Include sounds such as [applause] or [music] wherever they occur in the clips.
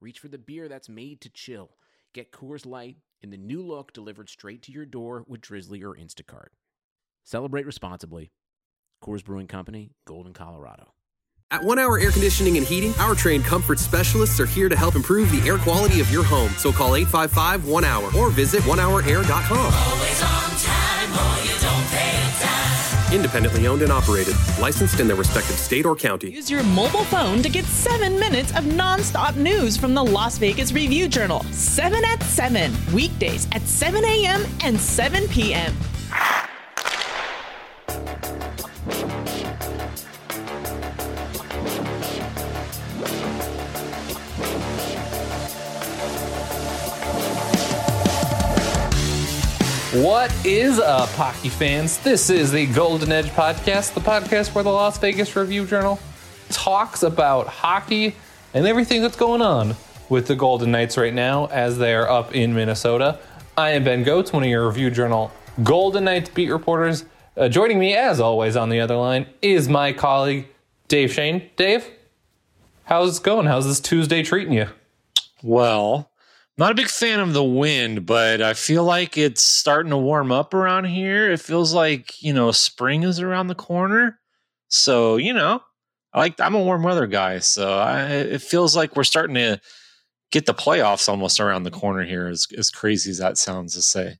reach for the beer that's made to chill. Get Coors Light in the new look delivered straight to your door with Drizly or Instacart. Celebrate responsibly. Coors Brewing Company, Golden, Colorado. At One Hour Air Conditioning and Heating, our trained comfort specialists are here to help improve the air quality of your home. So call 855 1 Hour or visit onehourair.com. Always on time Independently owned and operated, licensed in their respective state or county. Use your mobile phone to get seven minutes of nonstop news from the Las Vegas Review Journal. 7 at 7, weekdays at 7 a.m. and 7 p.m. What is up, hockey fans? This is the Golden Edge Podcast, the podcast where the Las Vegas Review Journal talks about hockey and everything that's going on with the Golden Knights right now as they are up in Minnesota. I am Ben Goetz, one of your Review Journal Golden Knights beat reporters. Uh, joining me, as always, on the other line is my colleague, Dave Schoen. Dave, how's it going? How's this Tuesday treating you? Well, not a big fan of the wind, but I feel like it's starting to warm up around here. It feels like, you know, spring is around the corner. So, you know, I like I'm a warm weather guy, so I, it feels like we're starting to get the playoffs almost around the corner here as as crazy as that sounds to say.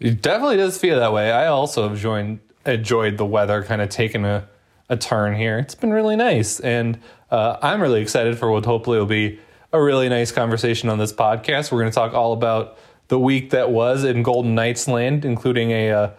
It definitely does feel that way. I also have joined, enjoyed the weather kind of taking a, a turn here. It's been really nice. And uh, I'm really excited for what hopefully will be a really nice conversation on this podcast. We're going to talk all about the week that was in Golden Knights land, including a, uh,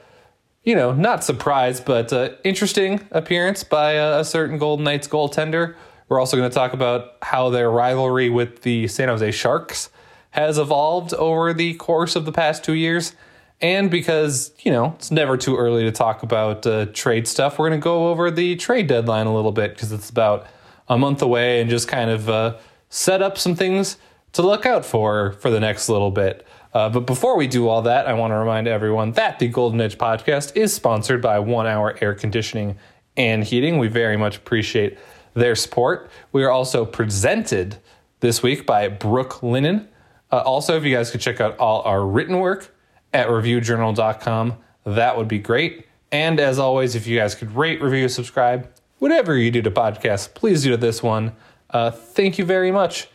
you know, not surprise, but uh, interesting appearance by a, a certain Golden Knights goaltender. We're also going to talk about how their rivalry with the San Jose Sharks has evolved over the course of the past two years. And because, you know, it's never too early to talk about uh, trade stuff, we're going to go over the trade deadline a little bit because it's about a month away and just kind of uh, set up some things to look out for for the next little bit. Uh, but before we do all that, I want to remind everyone that the Golden Edge podcast is sponsored by One Hour Air Conditioning and Heating. We very much appreciate their support. We are also presented this week by Brooklinen. Uh, also, if you guys could check out all our written work at reviewjournal.com, that would be great. And as always, if you guys could rate, review, subscribe, whatever you do to podcasts, please do to this one. Uh, thank you very much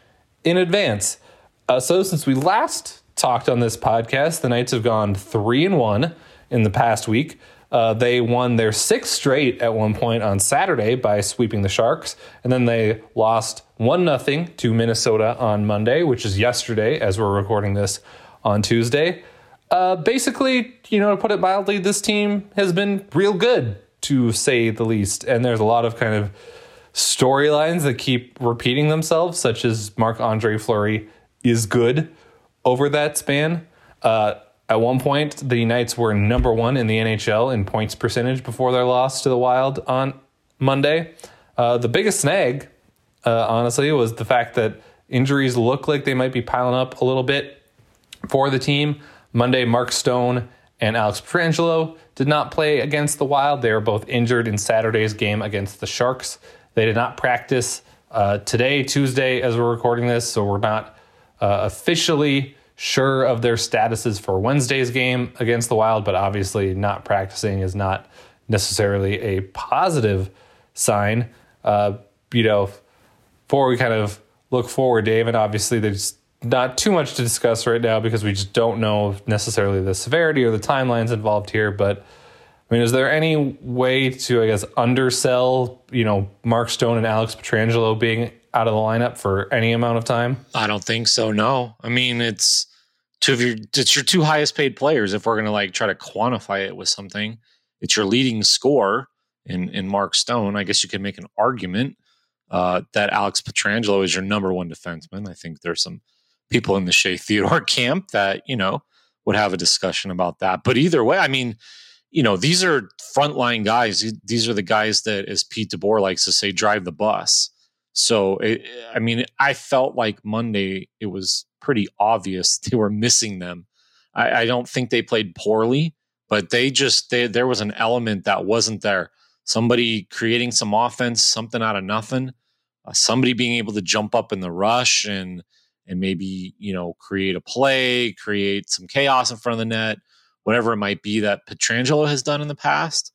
in advance. Uh, so, since we last talked on this podcast, the Knights have gone three and one in the past week. Uh, they won their sixth straight at one point on Saturday by sweeping the Sharks, and then they lost one nothing to Minnesota on Monday, which is yesterday, as we're recording this on Tuesday. Uh, basically, you know, to put it mildly, this team has been real good, to say the least, and there's a lot of kind of storylines that keep repeating themselves, such as Marc Andre Fleury is good over that span. Uh, at one point, the Knights were number one in the NHL in points percentage before their loss to the Wild on Monday. Uh, the biggest snag, uh, honestly, was the fact that injuries look like they might be piling up a little bit for the team. Monday, Mark Stone and Alex Pietrangelo did not play against the Wild. They were both injured in Saturday's game against the Sharks. They did not practice uh, today, Tuesday, as we're recording this, so we're not uh, officially sure of their statuses for Wednesday's game against the Wild, but obviously not practicing is not necessarily a positive sign. Uh, you know, before we kind of look forward, Dave, and obviously there's not too much to discuss right now because we just don't know necessarily the severity or the timelines involved here, but I mean, is there any way to, I guess, undersell, you know, Mark Stone and Alex Pietrangelo being out of the lineup for any amount of time? I don't think so. No, I mean it's two of your it's your two highest paid players. If we're gonna like try to quantify it with something, it's your leading score in in Mark Stone. I guess you could make an argument uh, that Alex Pietrangelo is your number one defenseman. I think there's some people in the Shea Theodore [laughs] camp that you know would have a discussion about that. But either way, I mean, you know, these are frontline guys. These are the guys that, as Pete DeBoer likes to say, drive the bus. So, it, I mean, I felt like Monday it was pretty obvious [laughs] they were missing them. I, I don't think they played poorly, but they just they, there was an element that wasn't there. Somebody creating some offense, something out of nothing. Uh, somebody being able to jump up in the rush and and maybe you know create a play, create some chaos in front of the net, whatever it might be that Pietrangelo has done in the past.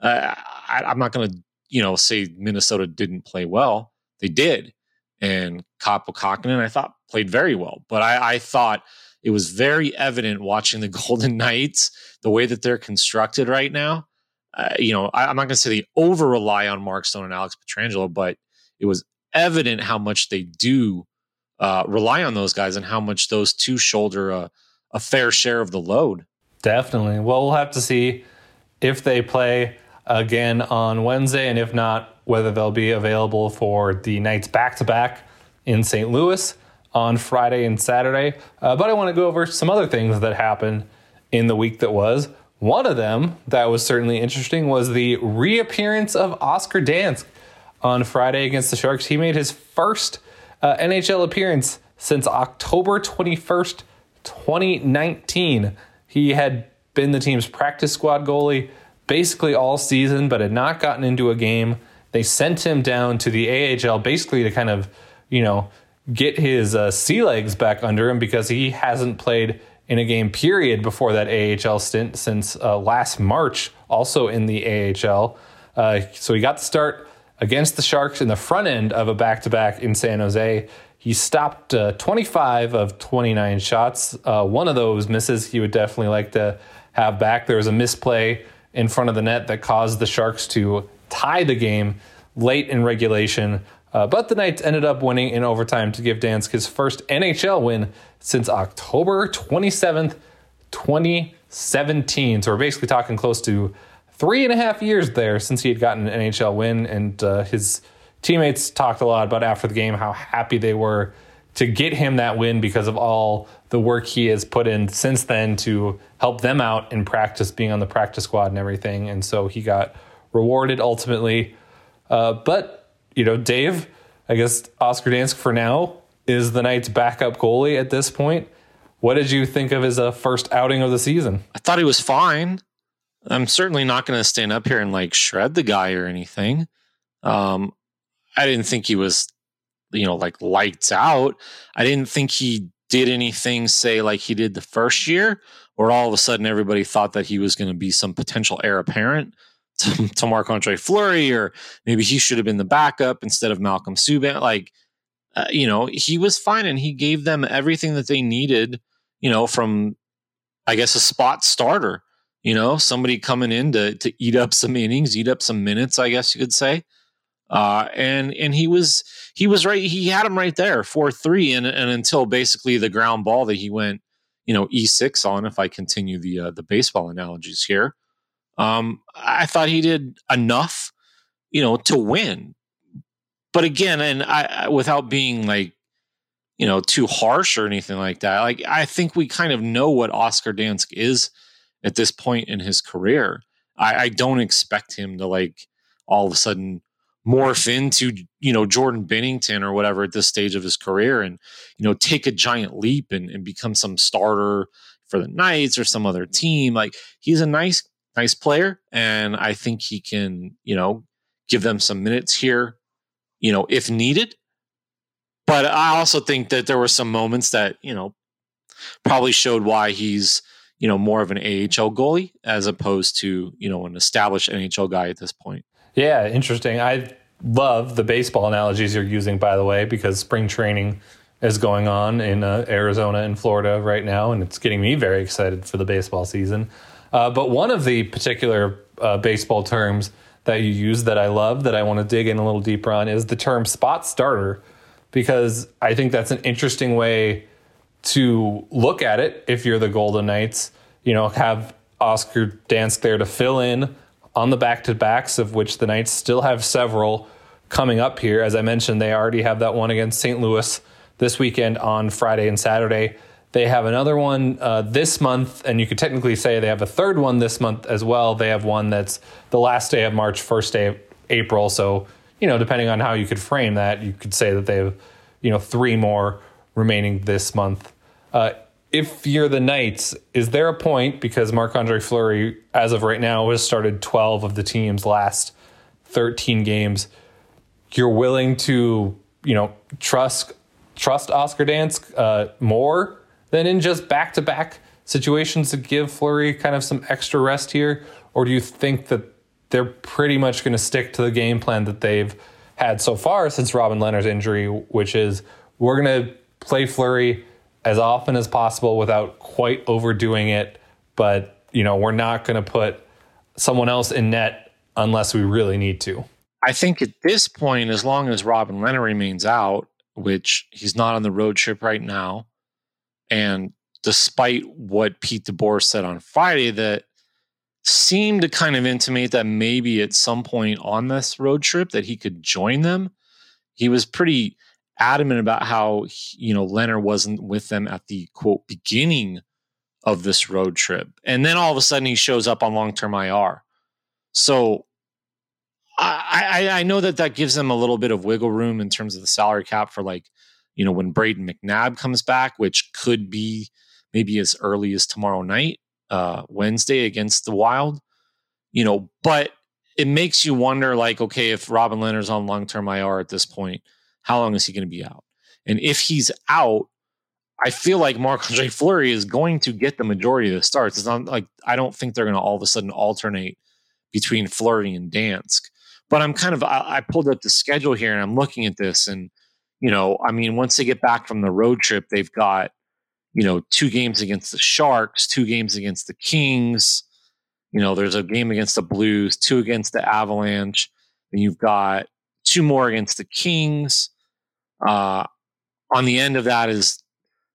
Uh, I, I'm not going to you know say Minnesota didn't play well. They did, and Kaapo Kahkonen I thought played very well, but I, I thought it was very evident watching the [laughs] Golden Knights the way that they're constructed right now. Uh, you know, I, am not going to say they over rely on Mark Stone and Alex Pietrangelo, but it was evident how much they do uh, rely on those guys and how much those two shoulder a, a fair share of the load. Definitely. Well, we'll have to see if they play again on Wednesday, and if not, whether they'll be available for the Knights back to back in St. Louis on Friday and Saturday. Uh, but I want to go over some other things that happened in the week that was. One of them that was certainly interesting was the reappearance of Oscar Dansk on Friday against the Sharks. He made his first uh, NHL appearance since October 21st, 2019. He had been the team's practice squad goalie basically all season, but had not gotten into a game. They sent him down to the AHL basically to kind of, you know, get his uh, sea legs back under him because he hasn't played in a game period before that AHL stint since uh, last March, also in the AHL. Uh, so he got the start against the Sharks in the front end of a back to back in San Jose. He stopped uh, 25 of 29 shots. Uh, one of those misses he would definitely like to have back. There was a misplay in front of the net that caused the Sharks to tie the game late in regulation. Uh, but the Knights ended up winning in overtime to give Dansk his first NHL win since October 27th, 2017. So we're basically talking close to three and a half years there since he had gotten an NHL win. And uh, his teammates talked a lot about after the game how happy they were to get him that win because of all the work he has put in since then to help them out in practice, being on the practice squad and everything. And so he got rewarded ultimately. Uh, but, you know, Dave, I guess Oscar Dansk for now is the Knights' backup goalie at this point. What did you think of his uh, first outing of the season? I thought he was fine. I'm certainly not going to stand up here and like shred the guy or anything. Um, I didn't think he was, you know, like lights out. I didn't think he did anything, say, like he did the first year, where all of a sudden everybody thought that he was going to be some potential heir apparent [laughs] to, to Marc Andre Fleury, or maybe he should have been the backup instead of Malcolm Subban. Like, uh, you know, he was fine and he gave them everything that they needed, you know, from, I guess, a spot starter you know, somebody coming in to to eat up some innings, eat up some minutes, I guess you could say. Uh, and and he was he was right. He had him right there, four three, and and until basically the ground ball that he went, you know, e six on. If I continue the uh, the baseball analogies here, um, I thought he did enough, you know, to win. But again, and I without being like you know too harsh or anything like that, like I think we kind of know what Oscar Dansk is at this point in his career. I, I don't expect him to like all of a sudden morph into you know Jordan Binnington or whatever at this stage of his career and you know take a giant leap and, and become some starter for the Knights or some other team. Like he's a nice nice player and I think he can you know give them some minutes here you know if needed. But I also think that there were some moments that you know probably showed why he's you know, more of an AHL goalie as opposed to, you know, an established NHL guy at this point. Yeah, interesting. I love the baseball analogies you're using, by the way, because spring training is going on in uh, Arizona and Florida right now, and it's getting me very excited for the baseball season. Uh, but one of the particular uh, baseball terms that you use that I love, that I want to dig in a little deeper on, is the term spot starter, because I think that's an interesting way to look at it if you're the Golden Knights. You know, have Oscar Dansk there to fill in on the back to backs, of which the Knights still have several coming up here. As I mentioned, they already have that one against St. Louis this weekend on Friday and Saturday. They have another one uh, this month, and you could technically say they have a third one this month as well. They have one that's the last day of March, first day of April. So, you know, depending on how you could frame that, you could say that they have, you know, three more remaining this month. Uh, if you're the Knights, is there a point because Marc Andre Fleury, as of right now, has started 12 of the team's last 13 games? You're willing to, you know, trust trust Oscar Dansk uh, more than in just back to back situations to give Fleury kind of some extra rest here? Or do you think that they're pretty much going to stick to the game plan that they've had so far since Robin Lehner's injury, which is we're going to play Fleury as often as possible without quite overdoing it, but you know we're not going to put someone else in net unless we really need to. I think at this point, as long as Robin Lehner remains out, which he's not on the road trip right now, and despite what Pete DeBoer said on Friday, that seemed to kind of intimate that maybe at some point on this road trip that he could join them. He was pretty adamant about how you know Lehner wasn't with them at the quote beginning of this road trip, and then all of a sudden he shows up on long term IR. So I, I I know that that gives them a little bit of wiggle room in terms of the salary cap for like you know, when Brayden McNabb comes back, which could be maybe as early as tomorrow night, uh, Wednesday against the Wild, you know, but it makes you wonder like, okay, if Robin Lehner's on long term IR at this point, how long is he going to be out? And if he's out, I feel like Marc Andre Fleury is going to get the majority of the starts. It's not like I don't think they're going to all of a sudden alternate between Fleury and Dansk. But I'm kind of I, I pulled up the schedule here and I'm looking at this and you know, I mean, once they get back from the road trip, they've got, you know, two games against the Sharks, two games against the Kings. You know, there's a game against the Blues, two against the Avalanche. and you've got two more against the Kings. Uh, on the end of that is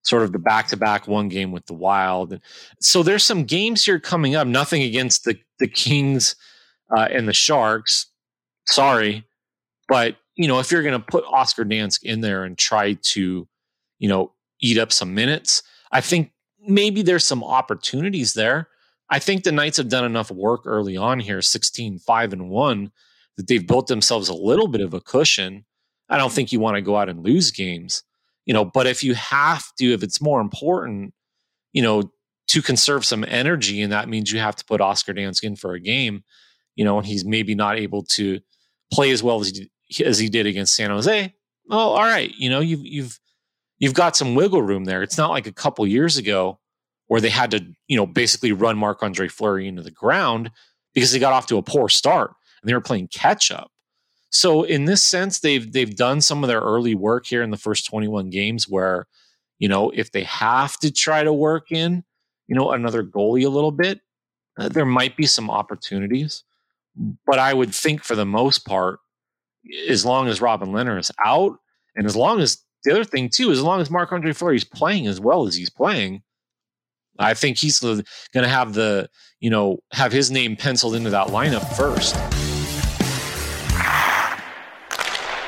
sort of the back to back one game with the Wild. So there's some games here coming up. Nothing against the, the Kings uh, and the Sharks. Sorry. But you know, if you're going to put Oscar Dansk in there and try to, you know, eat up some minutes, I think maybe there's some opportunities there. I think the Knights have done enough work early on here, 16, 5 and 1, that they've built themselves a little bit of a cushion. I don't think you want to go out and lose games, you know, but if you have to, if it's more important, you know, to conserve some energy, and that means you have to put Oscar Dansk in for a game, you know, and he's maybe not able to play as well as he as he did against San Jose, oh, all right, you know, you've you've you've got some wiggle room there. It's not like a couple years ago where they had to, you know, basically run Marc Andre Fleury into the ground because they got off to a poor start and they were playing catch up. So in this sense, they've they've done some of their early work here in the first 21 games where, you know, if they have to try to work in, you know, another goalie a little bit, uh, there might be some opportunities. But I would think for the most part, as long as Robin Lehner is out, and as long as the other thing too, as long as Marc Andre Fleury is playing as well as he's playing, I think he's going to have the you know have his name penciled into that lineup first.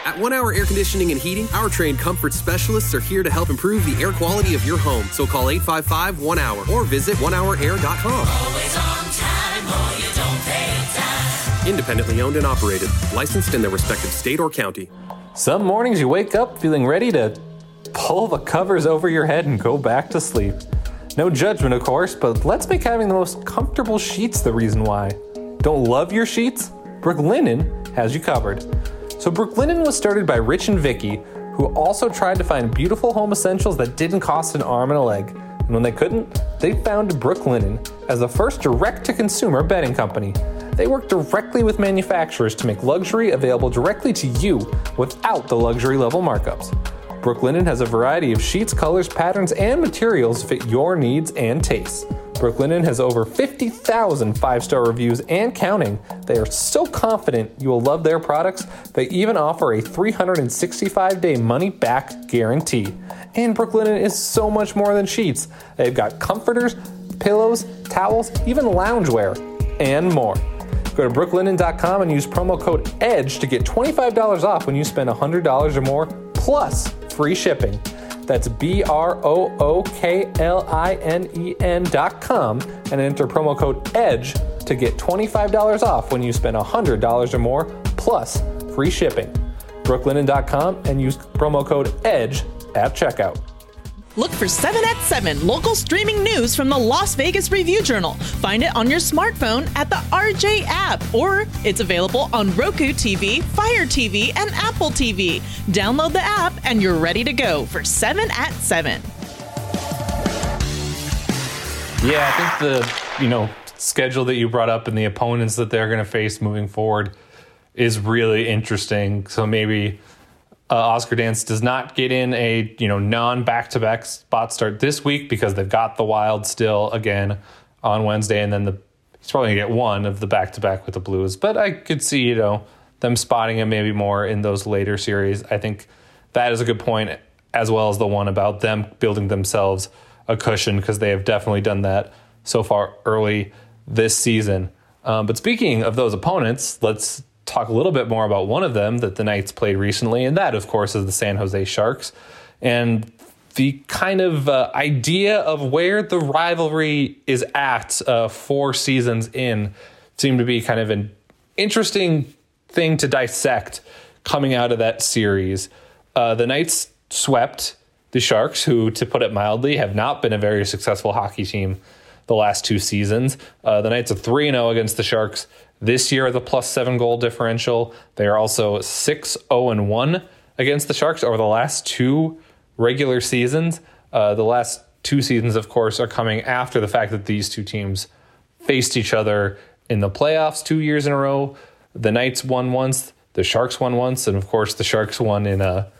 At One Hour Air Conditioning and Heating, our trained comfort specialists are here to help improve the air quality of your home. So call 855 1 Hour or visit onehourair.com. Always on time or you don't pay time. Independently owned and operated, licensed in their respective state or county. Some mornings you wake up feeling ready to pull the covers over your head and go back to sleep. No judgment, of course, but let's make having the most comfortable sheets the reason why. Don't love your sheets? Brooklinen has you covered. So, Brooklinen was started by Rich and Vicky, who also tried to find beautiful home essentials that didn't cost an arm and a leg. And when they couldn't, they found Brooklinen as the first direct to consumer bedding company. They work directly with manufacturers to make luxury available directly to you without the luxury level markups. Brooklinen has a variety of sheets, colors, patterns, and materials to fit your needs and tastes. Brooklinen has over 50,000 five star reviews and counting. They are so confident you will love their products, they even offer a 365 day money back guarantee. And Brooklinen is so much more than sheets. They've got comforters, pillows, towels, even loungewear, and more. Go to brooklinen.com and use promo code EDGE to get $25 off when you spend $100 or more, plus free shipping. That's B R O O K L I N E N dot com and enter promo code EDGE to get $25 off when you spend $100 or more, plus free shipping. brooklinen.com and use promo code EDGE at checkout. Look for 7 at 7 local streaming news from the Las Vegas Review Journal. Find it on your smartphone at the RJ app, or it's available on Roku TV, Fire TV, and Apple TV. Download the app and you're ready to go for 7 at 7. Yeah, I think the you know schedule that you brought up and the opponents that they're going to face moving forward is really interesting. So maybe uh, Oscar Dansk does not get in a you know non back to back spot start this week because they've got the Wild still again on Wednesday, and then the he's probably gonna get one of the back to back with the Blues. But I could see you know them spotting him maybe more in those later series. I think that is a good point, as well as the one about them building themselves a cushion because they have definitely done that so far early this season. Um, but speaking of those opponents, let's talk a little bit more about one of them that the Knights played recently, and that, of course, is the San Jose Sharks. And the kind of uh, idea of where the rivalry is at uh, four seasons in seemed to be kind of an interesting thing to dissect coming out of that series. Uh, the Knights swept the Sharks, who, to put it mildly, have not been a very successful hockey team the last two seasons. Uh, the Knights are 3 0 against the Sharks this year, the plus seven goal differential. They are also 6 0 1 against the Sharks over the last two regular seasons. Uh, the last two seasons, of course, are coming after the fact that these two teams faced each other in the playoffs two years in a row. The Knights won once, the Sharks won once, and of course, the Sharks won in a,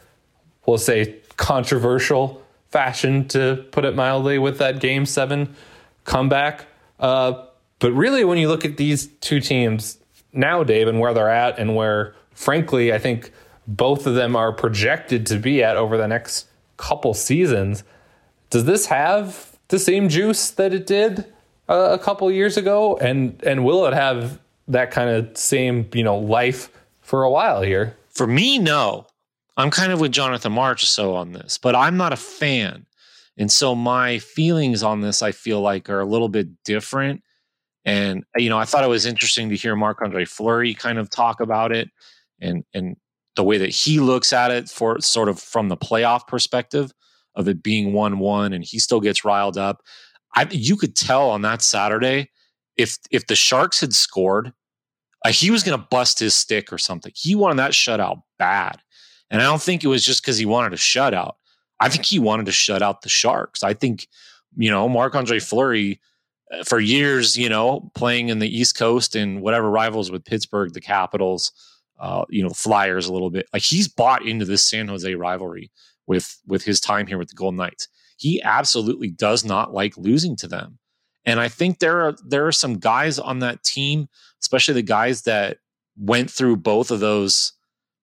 we'll say, controversial fashion, to put it mildly, with that game seven comeback. Uh, but really, when you look at these two teams now, Dave, and where they're at, and where, frankly, I think both of them are projected to be at over the next couple seasons, does this have the same juice that it did uh, a couple years ago? And and will it have that kind of same you know life for a while here? For me, no. I'm kind of with Jonathan Marchessault on this, but I'm not a fan. And so my feelings on this, I feel like, are a little bit different. And you know, I thought it was interesting to hear Marc Andre Fleury kind of talk about it and and the way that he looks at it for sort of from the playoff perspective of it being one one, and he still gets riled up. I you could tell on that Saturday if if the Sharks had scored, uh, he was going to bust his stick or something. He wanted that shutout bad, and I don't think it was just because he wanted a shutout. I think he wanted to shut out the Sharks. I think you know Marc Andre Fleury for years, you know, playing in the East Coast and whatever rivals with Pittsburgh, the Capitals, uh, you know, Flyers a little bit. Like he's bought into this San Jose rivalry with with his time here with the Golden Knights. He absolutely does not like losing to them. And I think there are there are some guys on that team, especially the guys that went through both of those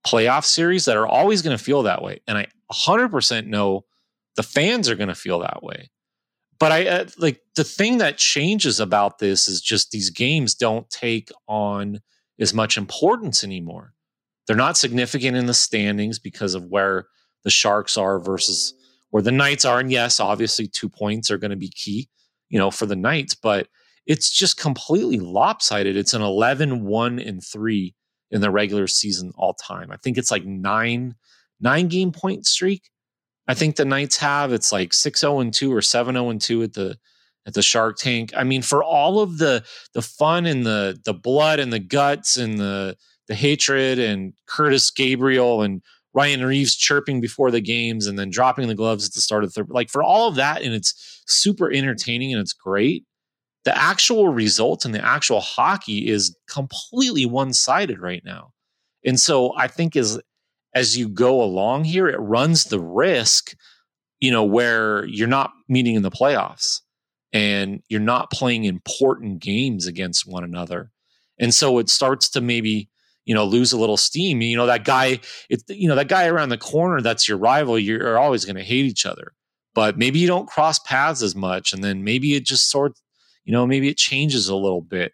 playoff series that are always going to feel that way. And I 100% know the fans are going to feel that way but I uh, like the thing that changes about this is just these games don't take on as much importance anymore. They're not significant in the standings because of where the Sharks are versus where the Knights are. And yes, obviously, two points are going to be key, you know, for the Knights, but it's just completely lopsided. It's an 11 1 and 3 in the regular season all time. I think it's like nine nine game point streak I think the Knights have. It's like 6-0 and 2 or 7-0 and 2 at the at the Shark Tank. I mean, for all of the the fun and the the blood and the guts and the the hatred and Curtis Gabriel and Ryan Reaves chirping before the games and then dropping the gloves at the start of the third. Like for all of that, and it's super entertaining and it's great. The actual result and the actual hockey is completely one sided right now. And so I think as as you go along here, it runs the risk, you know, where you're not meeting in the playoffs and you're not playing important games against one another. And so it starts to maybe, you know, lose a little steam. You know, that guy, it, you know, that guy around the corner that's your rival, you're always going to hate each other. But maybe you don't cross paths as much. And then maybe it just sort, you know, maybe it changes a little bit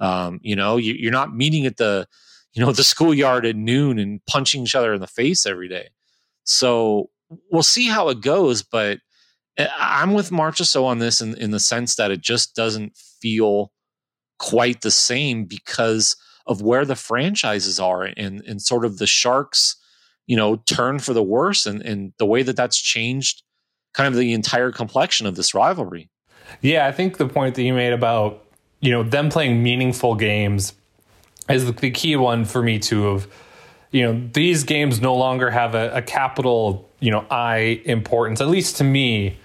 Um, you know, you, you're not meeting at the, you know, the schoolyard at noon and punching each other in the face every day. So we'll see how it goes, but eh, I'm with Marchessault on this in, in the sense that it just doesn't feel quite the same because of where the franchises are and, and sort of the Sharks, you know, turn for the worse and, and the way that that's changed kind of the entire complexion of this rivalry. Yeah, I think the point that you made about you know them playing meaningful games is the key one for me too. Of you know these games no longer have a, a capital you know I importance, at least to me,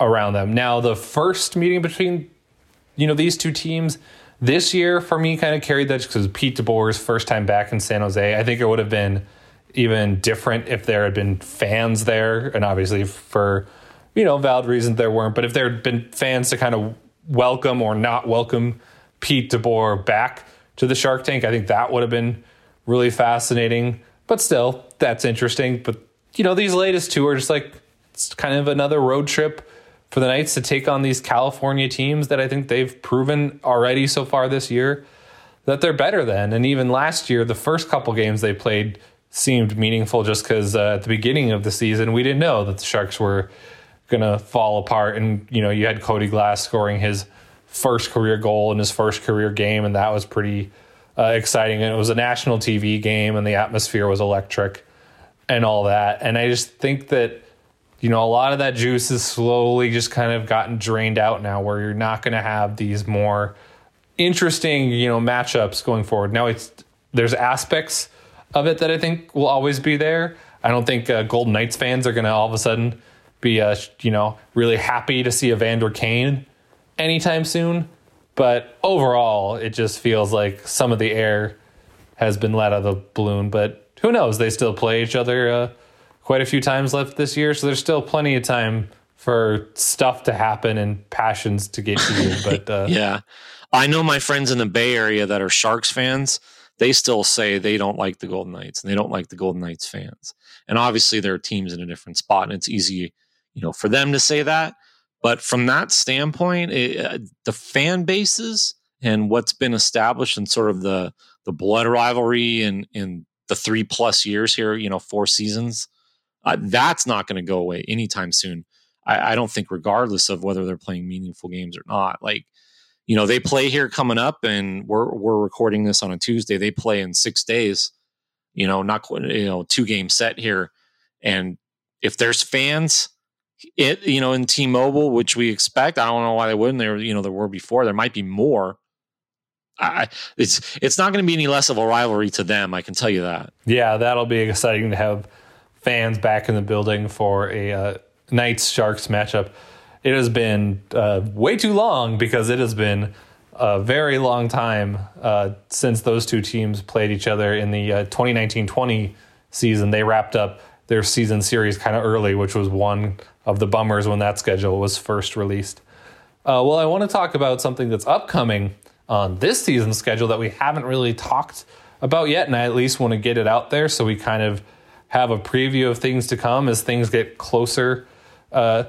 around them. Now the first meeting between you know these two teams this year for me kind of carried that because Pete DeBoer's first time back in San Jose. I think it would have been even different if there had been fans there, and obviously for you know valid reasons there weren't. But if there had been fans to kind of welcome or not welcome Pete DeBoer back to the Shark Tank, I think that would have been really fascinating. But still, that's interesting. But you know, these latest two are just like it's kind of another road trip for the Knights to take on these California teams that I think they've proven already so far this year that they're better than. And even last year, the first couple games they played seemed meaningful just because uh, at the beginning of the season, we didn't know that the Sharks were to fall apart. And, you know, you had Cody Glass scoring his first career goal in his first career game, and that was pretty uh, exciting. And it was a national TV game, and the atmosphere was electric and all that. And I just think that you know, a lot of that juice is slowly just kind of gotten drained out now where you're not going to have these more interesting, you know, matchups going forward. Now it's there's aspects of it that I think will always be there. I don't think uh, Golden Knights fans are going to all of a sudden be, uh, you know, really happy to see Evander Kane anytime soon. But overall, it just feels like some of the air has been let out of the balloon. But who knows? They still play each other uh, quite a few times left this year, so there's still plenty of time for stuff to happen and passions to get heated. [laughs] But uh, yeah, I know my friends in the Bay Area that are Sharks fans. They still say they don't like the Golden Knights and they don't like the Golden Knights fans. And obviously, their teams in a different spot, and it's easy, you know, for them to say that. But from that standpoint, it, uh, the fan bases and what's been established and sort of the the blood rivalry and in the three plus years here, you know, four seasons uh, that's not going to go away anytime soon. I, I, don't think, regardless of whether they're playing meaningful games or not. Like, you know, they play here coming up, and we're we're recording this on a Tuesday. They play in six days. You know, not you know two game set here, and if there's fans, it you know in T-Mobile, which we expect, I don't know why they wouldn't. There, you know, there were before. There might be more. I, it's it's not going to be any less of a rivalry to them. I can tell you that. Yeah, that'll be exciting to have fans back in the building for a uh, Knights Sharks matchup. It has been uh, way too long because it has been a very long time uh, since those two teams played each other in the 2019 uh, 20 season. They wrapped up their season series kind of early, which was one of the bummers when that schedule was first released. Uh, well, I want to talk about something that's upcoming on this season's schedule that we haven't really talked about yet, and I at least want to get it out there so we kind of have a preview of things to come as things get closer uh,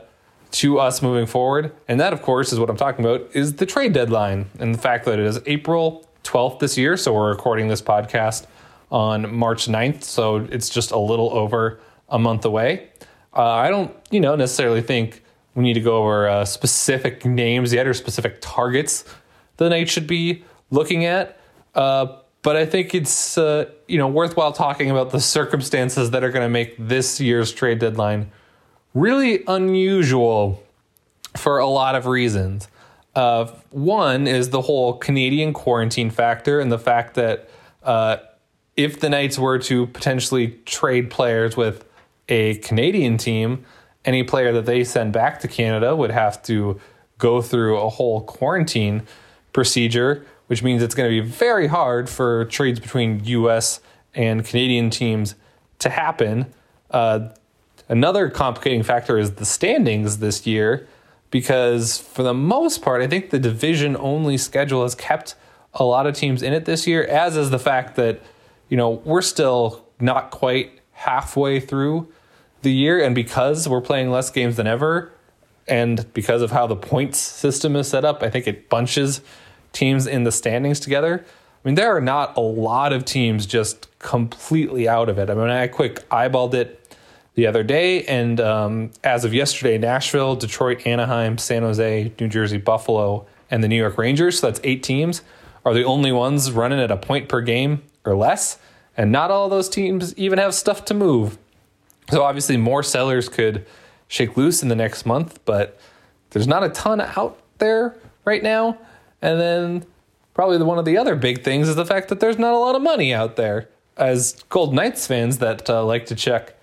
to us moving forward. And that, of course, is what I'm talking about is the trade deadline and the fact that it is April 12th this year. So we're recording this podcast on March 9th. So it's just a little over a month away. Uh, I don't, you know, necessarily think we need to go over uh, specific names yet or specific targets the Knights should be looking at. Uh, but I think it's uh, you know worthwhile talking about the circumstances that are going to make this year's trade deadline really unusual for a lot of reasons. Uh, one is the whole Canadian quarantine factor and the fact that uh, if the Knights were to potentially trade players with a Canadian team, any player that they send back to Canada would have to go through a whole quarantine procedure which means it's going to be very hard for trades between U.S. and Canadian teams to happen. Uh, another complicating factor is the standings this year, because for the most part, I think the division only schedule has kept a lot of teams in it this year, as is the fact that, you know, we're still not quite halfway through the year. And because we're playing less games than ever, and because of how the points system is set up, I think it bunches teams in the standings together, I mean, there are not a lot of teams just completely out of it. I mean, I quick eyeballed it the other day, and um, as of yesterday, Nashville, Detroit, Anaheim, San Jose, New Jersey, Buffalo, and the New York Rangers, so that's eight teams, are the only ones running at a point per game or less. And not all those teams even have stuff to move. So obviously, more sellers could shake loose in the next month, but there's not a ton out there right now. And then probably one of the other big things is the fact that there's not a lot of money out there. As Gold Knights fans that uh, like to check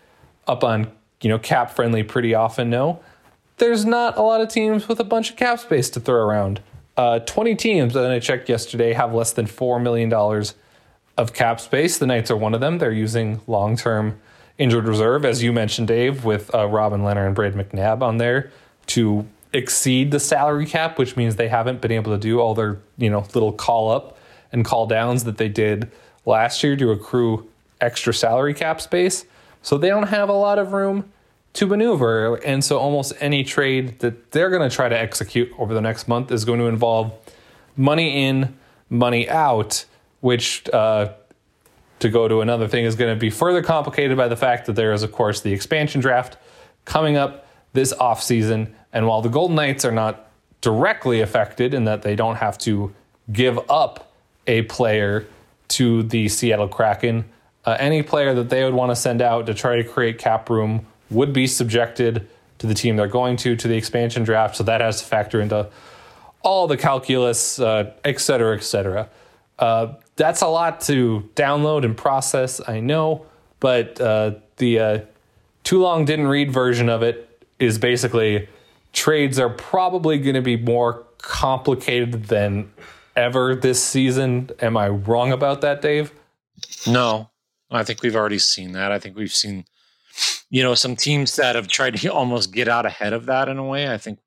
up on you know cap friendly pretty often know, there's not a lot of teams with a bunch of cap space to throw around. Uh, 20 teams that I checked yesterday have less than four million dollars of cap space. The Knights are one of them. They're using long term injured reserve, as you mentioned, Dave, with uh, Robin Lehner and Brad McNabb on there to exceed the salary cap, which means they haven't been able to do all their you know little call up and call downs that they did last year to accrue extra salary cap space. So they don't have a lot of room to maneuver. And so almost any trade that they're going to try to execute over the next month is going to involve money in, money out, which uh, to go to another thing is going to be further complicated by the fact that there is, of course, the expansion draft coming up this offseason. And while the Golden Knights are not directly affected in that they don't have to give up a player to the Seattle Kraken, uh, any player that they would want to send out to try to create cap room would be subjected to the team they're going to, to the expansion draft. So that has to factor into all the calculus, uh, et cetera, et cetera. Uh, that's a lot to download and process, I know, but uh, the uh, too long didn't read version of it is basically trades are probably going to be more complicated than ever this season. Am I wrong about that, Dave? No, I think we've already seen that. I think we've seen, you know, some teams that have tried to almost get out ahead of that in a way. I think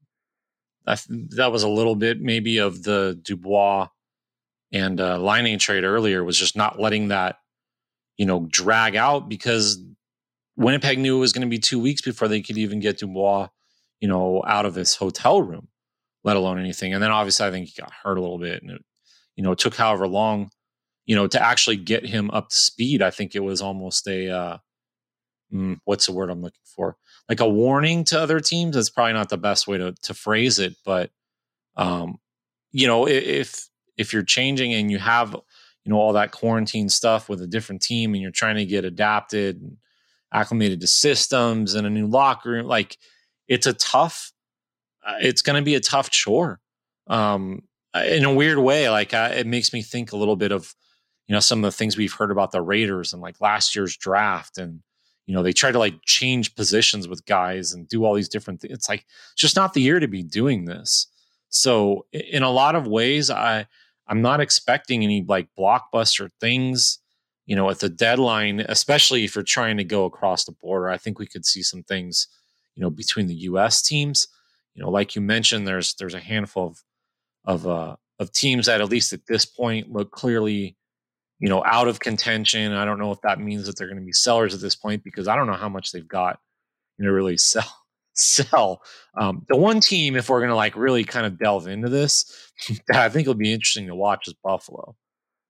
I th- that was a little bit maybe of the Dubois and uh, Laine trade earlier was just not letting that, you know, drag out because Winnipeg knew it was going to be two weeks before they could even get Dubois, you know, out of his hotel room, let alone anything. And then obviously I think he got hurt a little bit and it, you know, it took however long, you know, to actually get him up to speed. I think it was almost a, uh, mm, what's the word I'm looking for? Like a warning to other teams. That's probably not the best way to, to phrase it, but, um, you know, if, if you're changing and you have you know all that quarantine stuff with a different team and you're trying to get adapted and acclimated to systems and a new locker room like it's a tough uh, it's going to be a tough chore. Um in a weird way like uh, it makes me think a little bit of you know some of the things we've heard about the raiders and like last year's draft and you know they try to like change positions with guys and do all these different things it's like it's just not the year to be doing this. So in a lot of ways i I'm not expecting any like blockbuster things, you know, at the deadline, especially if you're trying to go across the border. I think we could see some things, you know, between the US teams. You know, like you mentioned, there's there's a handful of of uh of teams that at least at this point look clearly, you know, out of contention. I don't know if that means that they're going to be sellers at this point because I don't know how much they've got, you know, really [laughs] sell sell. Um, the one team, if we're going to like really kind of delve into this, [laughs] that I think will be interesting to watch is Buffalo,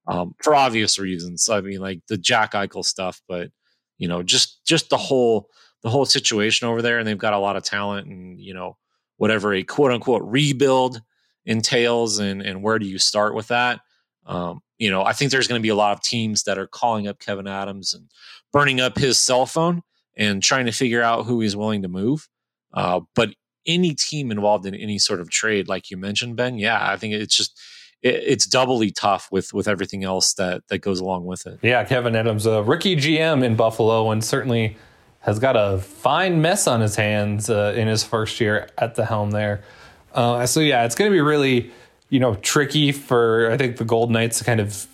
um, for obvious reasons. I mean, like the Jack Eichel stuff, but you know, just just the whole the whole situation over there, and they've got a lot of talent, and you know, whatever a quote unquote rebuild entails, and and where do you start with that? Um, you know, I think there's going to be a lot of teams that are calling up Kevyn Adams and burning up his cell phone and trying to figure out who he's willing to move. Uh, but any team involved in any sort of trade, like you mentioned, Ben, yeah, I think it's just it, it's doubly tough with with everything else that that goes along with it. Yeah, Kevyn Adams, a rookie GM in Buffalo, and certainly has got a fine mess on his hands uh, in his first year at the helm there. Uh, so yeah, it's going to be really you know tricky for I think the Gold Knights to kind of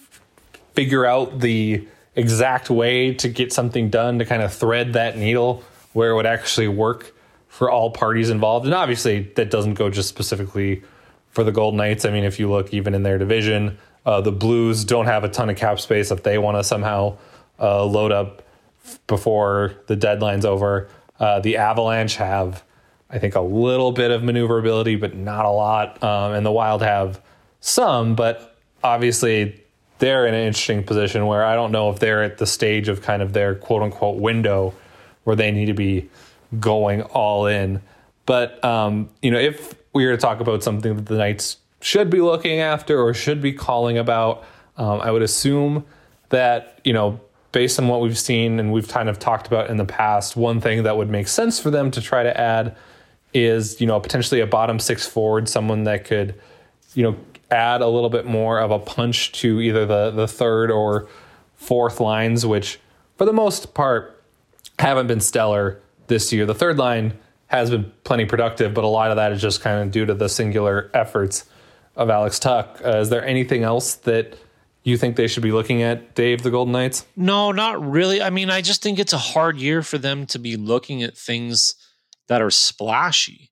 figure out the exact way to get something done to kind of thread that needle where it would actually work for all parties involved. And obviously, that doesn't go just specifically for the Golden Knights. I mean, if you look even in their division, uh, the Blues don't have a ton of cap space if they want to somehow uh, load up before the deadline's over. Uh, the Avalanche have, I think, a little bit of maneuverability, but not a lot. Um, and the Wild have some, but obviously they're in an interesting position where I don't know if they're at the stage of kind of their quote unquote window where they need to be going all in. But um, you know, if we were to talk about something that the Knights should be looking after or should be calling about, um, I would assume that you know, based on what we've seen and we've kind of talked about in the past, one thing that would make sense for them to try to add is you know potentially a bottom six forward, someone that could you know add a little bit more of a punch to either the the third or fourth lines, which for the most part haven't been stellar this year. The third line has been plenty productive, but a lot of that is just kind of due to the singular efforts of Alex Tuch. Uh, is there anything else that you think they should be looking at, Dave, the Golden Knights? No, not really. I mean, I just think it's a hard year for them to be looking at things that are splashy.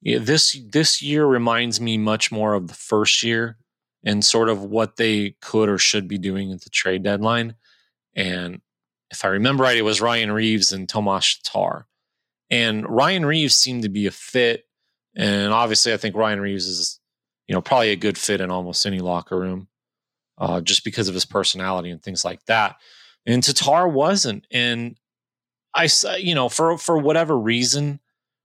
Yeah, this this year reminds me much more of the first year and sort of what they could or should be doing at the trade deadline. And if I remember right, it was Ryan Reaves and Tomas Tatar. And Ryan Reaves seemed to be a fit. And obviously, I think Ryan Reaves is, you know, probably a good fit in almost any locker room, uh, just because of his personality and things like that. And Tatar wasn't. And I, you know, for for whatever reason,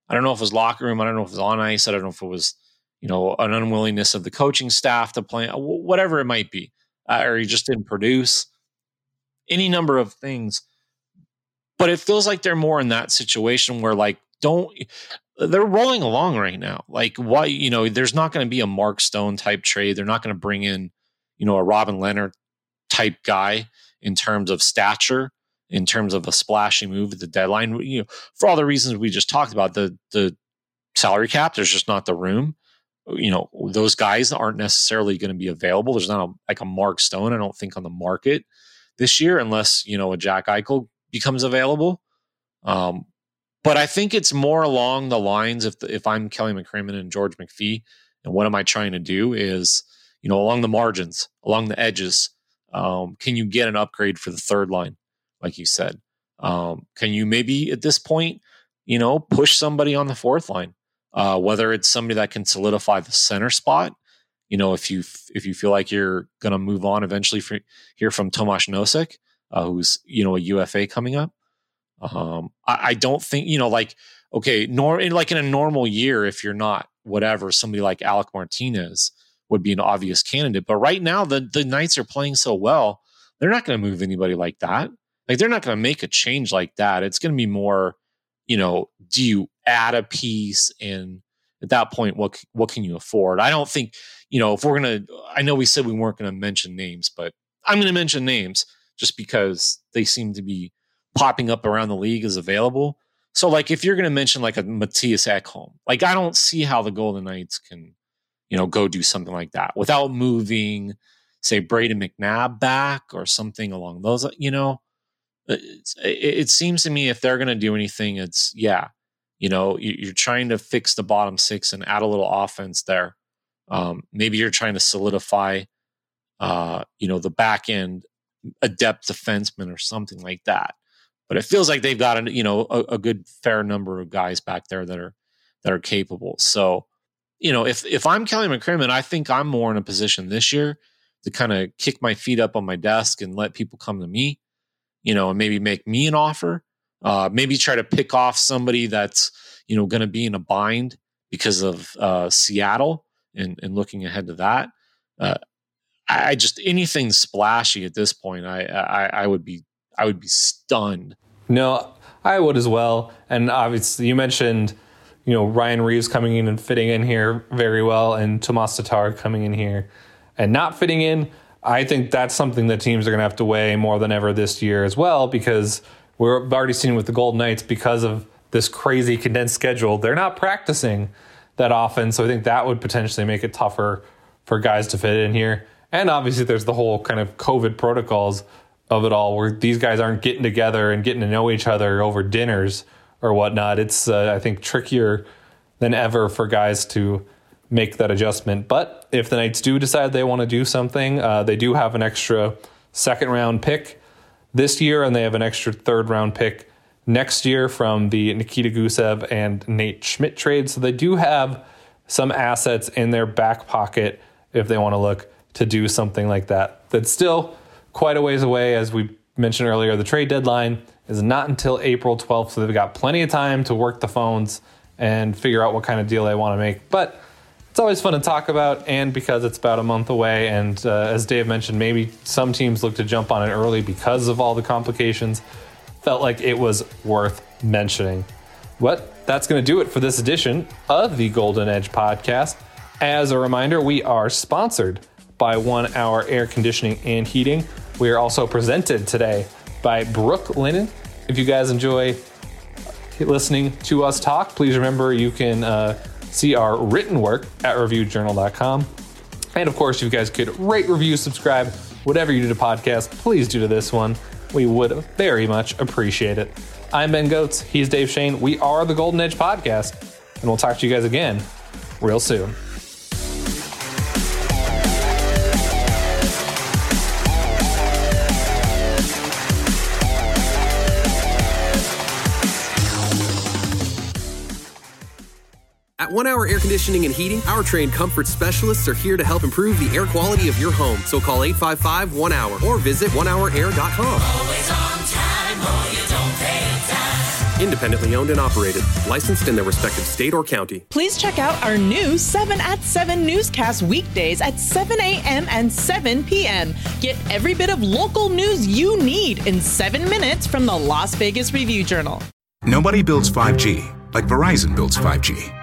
I don't know if it was locker room, I don't know if it was on ice, I don't know if it was, you know, an unwillingness of the coaching staff to play, whatever it might be, uh, or he just didn't produce any number of things. But it feels like they're more in that situation where, like, don't they're rolling along right now. Like, why, you know, there's not going to be a Mark Stone type trade. They're not going to bring in, you know, a Robin Lehner type guy in terms of stature, in terms of a splashy move at the deadline. You know, for all the reasons we just talked about, the the salary cap, there's just not the room. You know, those guys aren't necessarily going to be available. There's not a, like a Mark Stone, I don't think, on the market this year, unless you know a Jack Eichel becomes available. Um, but I think it's more along the lines if if I'm Kelly McCrimmon and George McPhee, and what am I trying to do is you know along the margins, along the edges, um, can you get an upgrade for the third line, like you said? Um, can you maybe at this point, you know, push somebody on the fourth line, uh, whether it's somebody that can solidify the center spot you know, if you if you feel like you're going to move on eventually for, hear from Tomas Nosek, uh, who's you know a UFA coming up. Um, I, I, don't think you know like okay, nor like in a normal year, if you're not whatever, somebody like Alec Martinez would be an obvious candidate. But right now, the the Knights are playing so well, they're not going to move anybody like that. Like they're not going to make a change like that. It's going to be more, you know, do you add a piece and at that point, what what can you afford? I don't think you know if we're gonna. I know we said we weren't going to mention names, but I'm going to mention names just because they seem to be popping up around the league as available. So, like, if you're going to mention like a Mattias Ekholm, like I don't see how the Golden Knights can, you know, go do something like that without moving, say, Brayden McNabb back or something along those. You know, it, it seems to me if they're going to do anything, it's yeah, you know, you're trying to fix the bottom six and add a little offense there. Um, maybe you're trying to solidify, uh, you know, the back end, a depth defenseman or something like that. But it feels like they've got a, you know a, a good fair number of guys back there that are that are capable. So, you know, if if I'm Kelly McCrimmon, I think I'm more in a position this year to kind of kick my feet up on my desk and let people come to me, you know, and maybe make me an offer uh, maybe try to pick off somebody that's you know going to be in a bind because of uh, Seattle and, and looking ahead to that. Uh, I just anything splashy at this point, I, I I would be I would be stunned. No, I would as well. And obviously, you mentioned you know Ryan Reaves coming in and fitting in here very well, and Tomas Tatar coming in here and not fitting in. I think that's something that teams are going to have to weigh more than ever this year as well, because we're already seeing with the Golden Knights because of this crazy condensed schedule, they're not practicing that often. So I think that would potentially make it tougher for guys to fit in here. And obviously, there's the whole kind of COVID protocols of it all, where these guys aren't getting together and getting to know each other over dinners or whatnot. It's, uh, I think, trickier than ever for guys to make that adjustment. But if the Knights do decide they want to do something, uh, they do have an extra second round pick this year, and they have an extra third round pick next year from the Nikita Gusev and Nate Schmidt trade. So they do have some assets in their back pocket if they want to look to do something like that. That's still quite a ways away, as we mentioned earlier. The trade deadline is not until April 12th, so they've got plenty of time to work the phones and figure out what kind of deal they want to make. But it's always fun to talk about, and because it's about a month away, and uh, as Dave mentioned, maybe some teams look to jump on it early because of all the complications, felt like it was worth mentioning. But that's going to do it for this edition of the Golden Edge podcast. As a reminder, we are sponsored by One Hour Air Conditioning and Heating. We are also presented today by Brooklinen. If you guys enjoy listening to us talk, please remember you can uh, see our written work at reviewjournal.com. And of course, you guys could rate, review, subscribe, whatever you do to podcast, please do to this one. We would very much appreciate it. I'm Ben Gotz. He's Dave Schoen. We are the Golden Edge Podcast, and we'll talk to you guys again real soon. One Hour Air Conditioning and Heating, our trained comfort specialists are here to help improve the air quality of your home. So call 855 1 Hour or visit onehourair.com. Always on time or you don't pay time. Independently owned and operated, licensed in their respective state or county. Please check out our new 7 at 7 newscast weekdays at 7 a.m. and 7 p.m. Get every bit of local news you need in seven minutes from the Las Vegas Review Journal. Nobody builds 5G like Verizon builds 5G